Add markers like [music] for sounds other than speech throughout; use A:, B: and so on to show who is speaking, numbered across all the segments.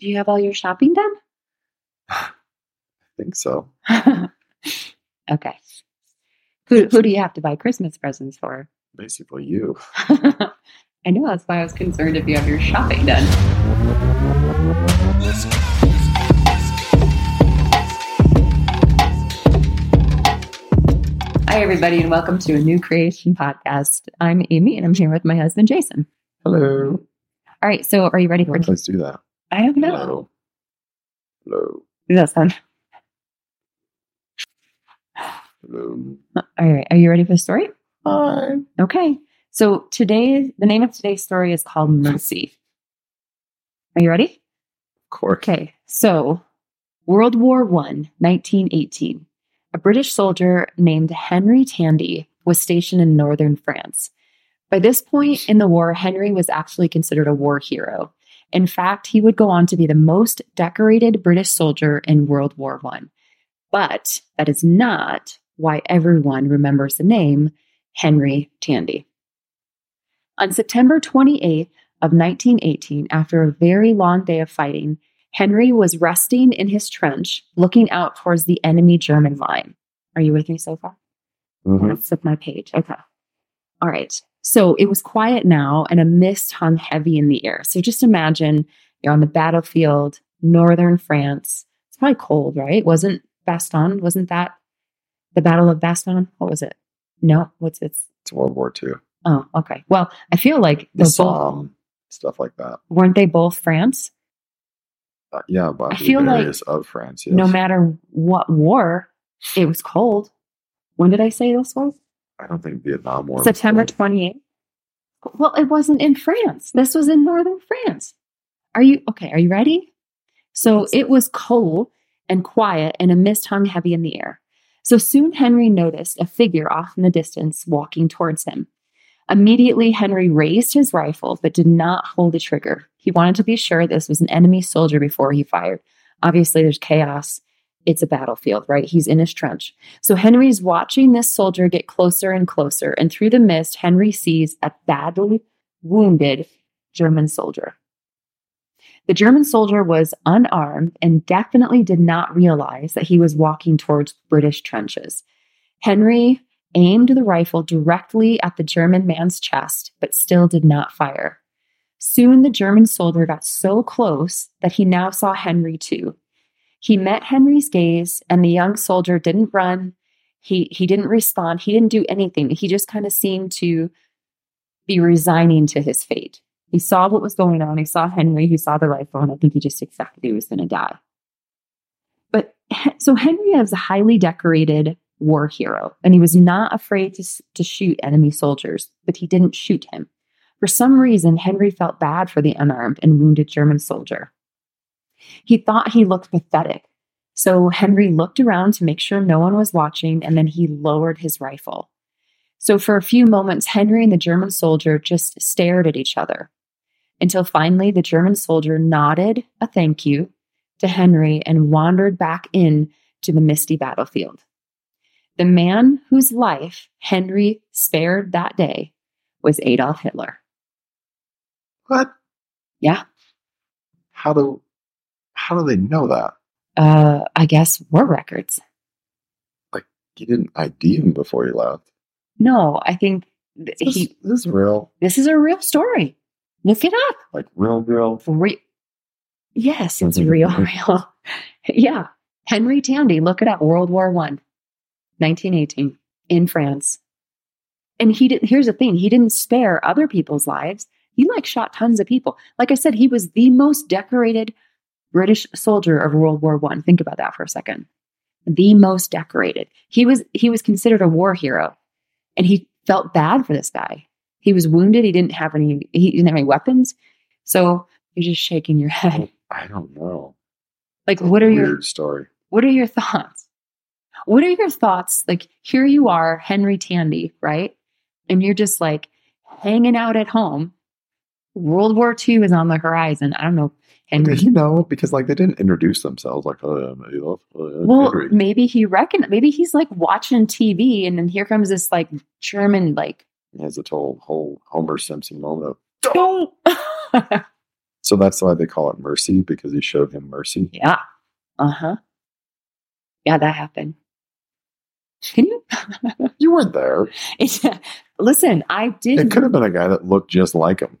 A: Do you have all your shopping done?
B: I [sighs] think so. [laughs]
A: okay. Who, who do you have to buy Christmas presents for?
B: Basically, you. [laughs]
A: I know that's why I was concerned if you have your shopping done. Hi, everybody, and welcome to a new creation podcast. I'm Amy, and I'm here with my husband, Jason.
B: Hello.
A: All right, so are you ready for?
B: Let's do that.
A: I don't know.
B: Hello. Hello.
A: Does that sound?
B: Hello.
A: Uh, all right, are you ready for the story?
B: Hi.
A: Okay. So today, the name of today's story is called Mercy. Are you ready?
B: Cork.
A: Okay. So World War One, 1918. A British soldier named Henry Tandy was stationed in northern France. By this point in the war, Henry was actually considered a war hero. In fact, he would go on to be the most decorated British soldier in World War One. But that is not why everyone remembers the name Henry Tandy. On September 28th of 1918, after a very long day of fighting, Henry was resting in his trench, looking out towards the enemy German line. Are you with me so far?
B: Mhm.
A: Let's flip my page. Okay. All right. So it was quiet now, and a mist hung heavy in the air. So just imagine you're on the battlefield, northern France. It's probably cold, right? Wasn't Bastogne? Wasn't that the Battle of Bastogne? What was it? No, what's it?
B: It's World War II.
A: Oh, okay. Well, I feel like
B: The
A: both,
B: stuff like that.
A: weren't they both France?
B: Uh, yeah, but
A: I feel like
B: of France. Yes.
A: No matter what war, it was cold. When did I say this was?
B: I don't think Vietnam War.
A: September
B: cold.
A: 28th. Well, it wasn't in France. This was in northern France. Are you okay? Are you ready? So it was cold and quiet, and a mist hung heavy in the air. So soon Henry noticed a figure off in the distance walking towards him. Immediately, Henry raised his rifle but did not hold the trigger. He wanted to be sure this was an enemy soldier before he fired. Obviously, there's chaos. It's a battlefield, right? He's in his trench. So Henry's watching this soldier get closer and closer, and through the mist, Henry sees a badly wounded German soldier. The German soldier was unarmed and definitely did not realize that he was walking towards British trenches. Henry aimed the rifle directly at the German man's chest, but still did not fire. Soon the German soldier got so close that he now saw Henry too. He met Henry's gaze, and the young soldier didn't run. He, he didn't respond. He didn't do anything. He just kind of seemed to be resigning to his fate. He saw what was going on. He saw Henry. He saw the rifle, and I think he just exactly was going to die. But so Henry is a highly decorated war hero, and he was not afraid to, to shoot enemy soldiers, but he didn't shoot him. For some reason, Henry felt bad for the unarmed and wounded German soldier. He thought he looked pathetic. So Henry looked around to make sure no one was watching, and then he lowered his rifle. So for a few moments, Henry and the German soldier just stared at each other until finally the German soldier nodded a thank you to Henry and wandered back in to the misty battlefield. The man whose life Henry spared that day was Adolf Hitler.
B: What?
A: Yeah.
B: How do how do they know that?
A: Uh, I guess war records.
B: Like you didn't ID him before you left.
A: No, I think th-
B: This,
A: he.
B: this is real.
A: This is a real story. Look it up.
B: Like real, real.
A: Re- yes, it's real, [laughs] real. yeah, Henry Tandy. Look it up. World War One, 1918, in France. And he didn't. Here's the thing: he didn't spare other people's lives. He like shot tons of people. Like I said, he was the most decorated British soldier of World War One. Think about that for a second. The most decorated. He was. He was considered a war hero, and he felt bad for this guy. He was wounded. He didn't have any. He didn't have any weapons. So you're just shaking your head.
B: I don't know.
A: Like, what are your
B: story?
A: what are your thoughts? What are your thoughts? Like, here you are, Henry Tandy, right? And you're just like hanging out at home. World War II is on the horizon. I don't know,
B: Did you know? Because like they didn't introduce themselves like, oh, I'm Adolf. Oh,
A: Well,
B: Henry."
A: maybe he reckon maybe he's like watching TV, and then here comes this like German like
B: He has a total whole Homer Simpson moment of
A: don't. [laughs]
B: So that's why they call it mercy because he showed him mercy.
A: Yeah. Uh huh. Yeah, that happened. Can you? [laughs]
B: You weren't there.
A: It's, listen, I did.
B: It could have been a guy that looked just like him.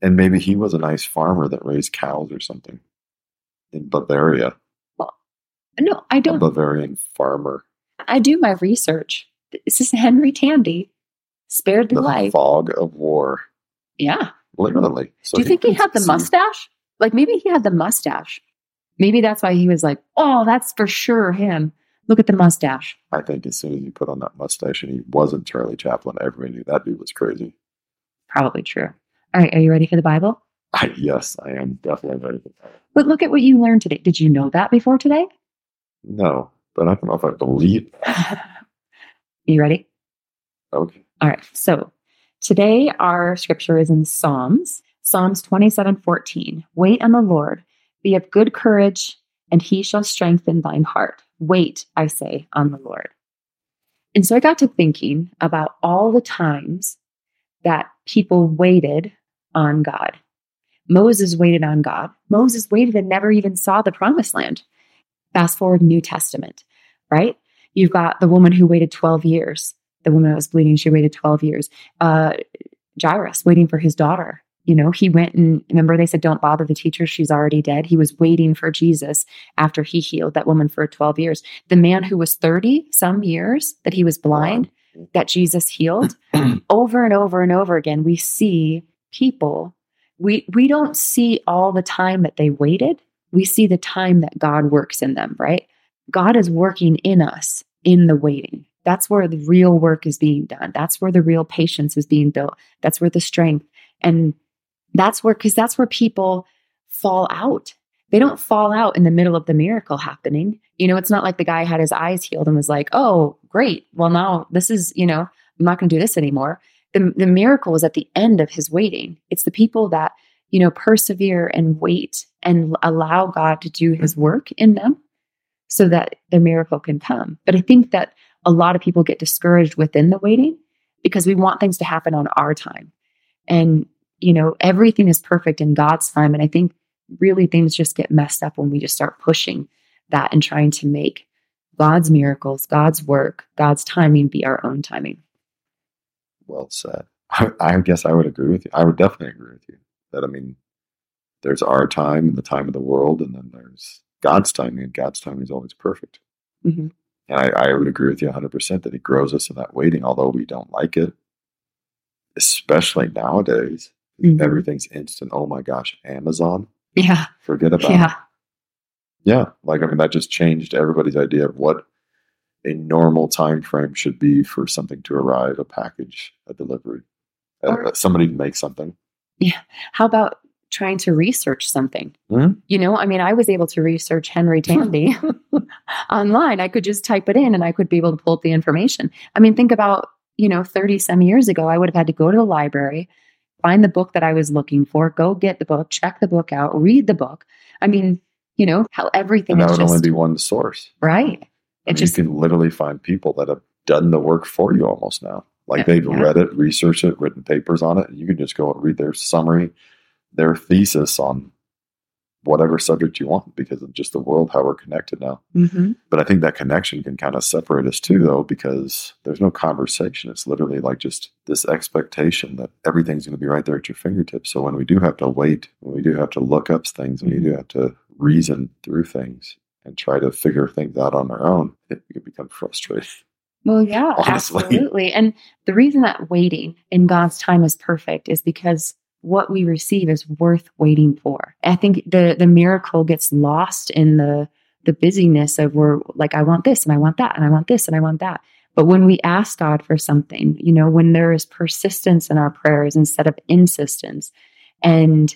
B: And maybe he was a nice farmer that raised cows or something in Bavaria.
A: No, I don't.
B: A Bavarian farmer.
A: I do my research. This is Henry Tandy, spared the,
B: The
A: life.
B: fog of war.
A: Yeah.
B: Literally. So
A: do you think he had the mustache? Like maybe he had the mustache. Maybe that's why he was like, "Oh, that's for sure him." Look at the mustache.
B: I think as soon as he put on that mustache and he wasn't Charlie Chaplin, everybody knew that dude was crazy.
A: Probably true. All right, are you ready for the Bible?
B: I, yes, I am definitely ready for that.
A: But look at what you learned today. Did you know that before today?
B: No, but I don't know if I believe. [laughs]
A: you ready?
B: Okay.
A: All right. So today our scripture is in Psalms, Psalms 27 14. Wait on the Lord, be of good courage, and he shall strengthen thine heart. Wait, I say, on the Lord. And so I got to thinking about all the times that people waited on God. Moses waited on God. Moses waited and never even saw the promised land. Fast forward New Testament, right? You've got the woman who waited 12 years. The woman that was bleeding, she waited 12 years. Uh, Jairus waiting for his daughter. You know, he went and remember they said, Don't bother the teacher, she's already dead. He was waiting for Jesus after he healed that woman for 12 years. The man who was 30 some years that he was blind, that Jesus healed, [clears throat] over and over and over again, we see people. We, we don't see all the time that they waited. We see the time that God works in them, right? God is working in us in the waiting. That's where the real work is being done. That's where the real patience is being built. That's where the strength and that's where because that's where people fall out. They don't fall out in the middle of the miracle happening. You know, it's not like the guy had his eyes healed and was like, "Oh, great. Well, now this is, you know, I'm not going to do this anymore." The the miracle was at the end of his waiting. It's the people that, you know, persevere and wait and allow God to do his mm-hmm. work in them so that the miracle can come. But I think that a lot of people get discouraged within the waiting because we want things to happen on our time. And, you know, everything is perfect in God's time. And I think really things just get messed up when we just start pushing that and trying to make God's miracles, God's work, God's timing be our own timing.
B: Well said. I, I guess I would agree with you. I would definitely agree with you that I mean, there's our time and the time of the world, and then there's God's timing, and God's timing is always perfect.
A: Mhm.
B: And I, I would agree with you 100% that He grows us in that waiting, although we don't like it, especially nowadays.
A: Mhm.
B: Everything's instant. Oh my gosh, Amazon,
A: Yeah.
B: forget about
A: Yeah.
B: it. Yeah, like I mean, that just changed everybody's idea of what a normal time frame should be for something to arrive, a package, a delivery, uh, somebody to make something. Yeah.
A: How about trying to research something?
B: Mhm.
A: You know, I mean, I was able to research Henry Tandy [laughs] [laughs] online. I could just type it in and I could be able to pull up the information. I mean, think about, you know, 30 some years ago, I would have had to go to the library, find the book that I was looking for, go get the book, check the book out, read the book. I mean, you know, how everything
B: And that would
A: just
B: only be one source.
A: right. It just
B: you can literally find people that have done the work for you almost now. Like they've
A: yeah.
B: read it, researched it, written papers on it. And you can just go and read their summary, their thesis on whatever subject you want because of just the world, how we're connected now.
A: Mhm.
B: But I think that connection can kind of separate us too, though, because there's no conversation. It's literally like just this expectation that everything's going to be right there at your fingertips. So when we do have to wait, when we do have to look up things, when we do have to reason through things and try to figure things out on our own, it can become frustrating.
A: Well, yeah, [laughs]
B: Honestly.
A: absolutely. And the reason that waiting in God's time is perfect is because what we receive is worth waiting for. I think the the miracle gets lost in the the busyness of we're like, I want this and I want that and I want this and I want that. But when we ask God for something, you know, when there is persistence in our prayers instead of insistence, and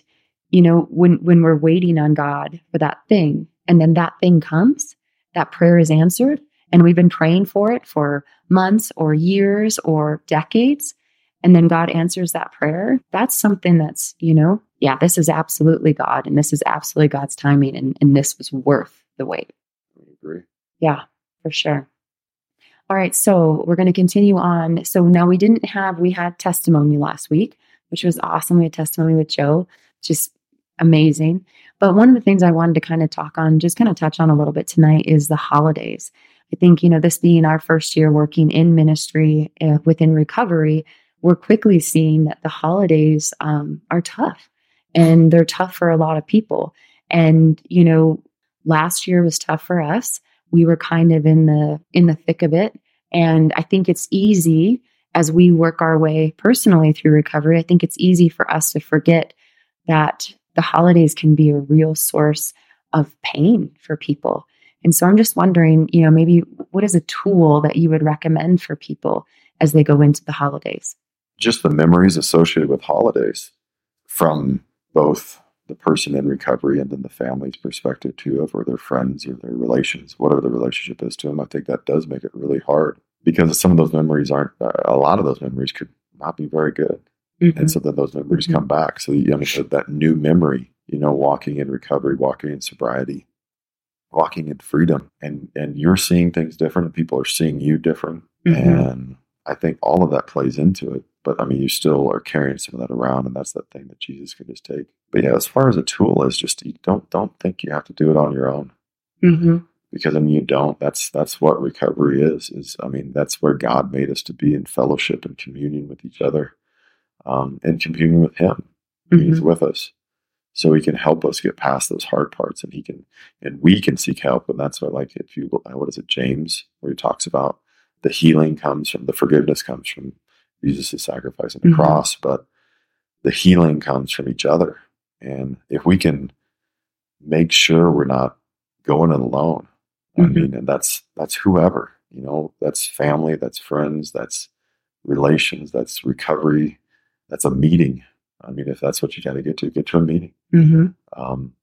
A: you know, when when we're waiting on God for that thing, and then that thing comes, that prayer is answered, and we've been praying for it for months or years or decades and then God answers that prayer. That's something that's you know yeah this is absolutely God and this is absolutely God's timing and, and this was worth the wait.
B: I agree.
A: yeah for sure. All right so we're going to continue on. So now we didn't have we had testimony last week which was awesome. We had testimony with Joe, just amazing. But one of the things I wanted to kind of talk on, just kind of touch on a little bit tonight, is the holidays. I think, you know, this being our first year working in ministry uh, within recovery, we're quickly seeing that the holidays um, are tough and they're tough for a lot of people. And, you know, last year was tough for us. We were kind of in the in the thick of it. And I think it's easy as we work our way personally through recovery, I think it's easy for us to forget that the holidays can be a real source of pain for people. And so I'm just wondering, you know, maybe what is a tool that you would recommend for people as they go into the holidays?
B: Just the memories associated with holidays from both the person in recovery and then the family's perspective too of or their friends or their relations, whatever the relationship is to them. I think that does make it really hard because some of those memories aren't, a lot of those memories could not be very good. Mm-hmm. And so then those memories mm-hmm. come back. So, you know, that new memory, you know, walking in recovery, walking in sobriety, walking in freedom, and, and you're seeing things different and people are seeing you different. Mm-hmm. And I think all of that plays into it. But I mean, you still are carrying some of that around, and that's that thing that Jesus can just take. But yeah, as far as a tool is, just you don't don't think you have to do it on your own. Mm-hmm because I mean you don't. That's that's what recovery is. Is I mean that's where God made us to be in fellowship and communion with each other, um, and communion with Him. Mm-hmm. He's with us, so He can help us get past those hard parts, and He can and we can seek help. And that's what like if you what is it James where he talks about the healing comes from the forgiveness comes from Jesus' sacrifice on the mm-hmm. cross, but the healing comes from each other. And if we can make sure we're not going it alone, Mm-hmm. I mean, and that's that's whoever, you know, that's family, that's friends, that's relations, that's recovery, that's a meeting. I mean, if that's what you got to get to, get to a meeting. Mm-hmm. Um,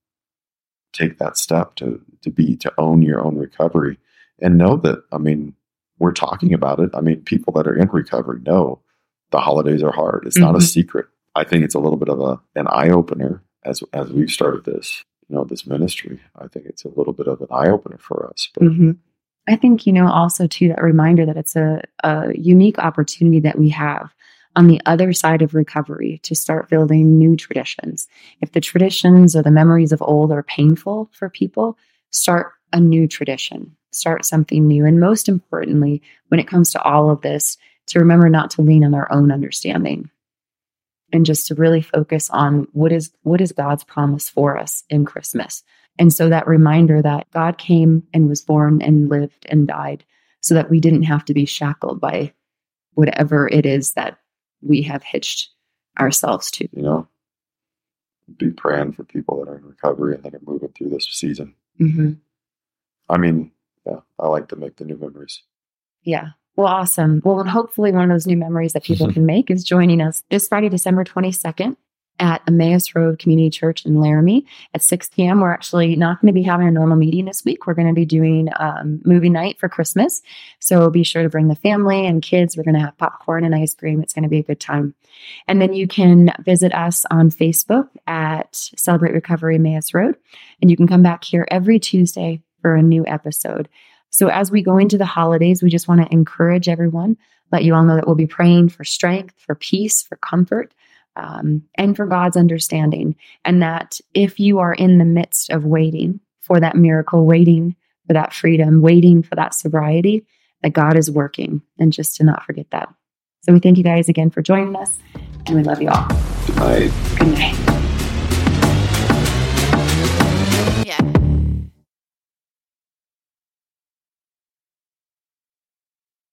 B: take that step to to be to own your own recovery and know that. I mean, we're talking about it. I mean, people that are in recovery know the holidays are hard. It's mm-hmm. not a mm-hmm. secret. I think it's a little bit of a an eye opener as as we've started this you know this ministry. I think it's a little bit of an eye opener for us.
A: Mm-hmm. I think you know also too that reminder that it's a, a unique opportunity that we have on the other side of recovery to start building new traditions. If the traditions or the memories of old are painful for people, start a new tradition, start something new. And most importantly, when it comes to all of this, to remember not to lean on our own understanding and just to really focus on what is what is God's promise for us in Christmas. And so that reminder that God came and was born and lived and died so that we didn't have to be shackled by whatever it is that we have hitched ourselves to.
B: You know, be praying for people that are in recovery and that are moving through this season. Mm-hmm. I mean, yeah, I like to make the new memories.
A: Yeah. Well, awesome. Well, and hopefully one of those new memories that people can make is joining us this Friday, December 22nd at Emmaus Road Community Church in Laramie at 6 p.m. We're actually not going to be having a normal meeting this week. We're going to be doing um, movie night for Christmas. So be sure to bring the family and kids. We're going to have popcorn and ice cream. It's going to be a good time. And then you can visit us on Facebook at Celebrate Recovery Emmaus Road. And you can come back here every Tuesday for a new episode. So as we go into the holidays, we just want to encourage everyone, let you all know that we'll be praying for strength, for peace, for comfort, um, and for God's understanding. And that if you are in the midst of waiting for that miracle, waiting for that freedom, waiting for that sobriety, that God is working, and just to not forget that. So we thank you guys again for joining us, and we love you all.
B: Good night.
A: Good night.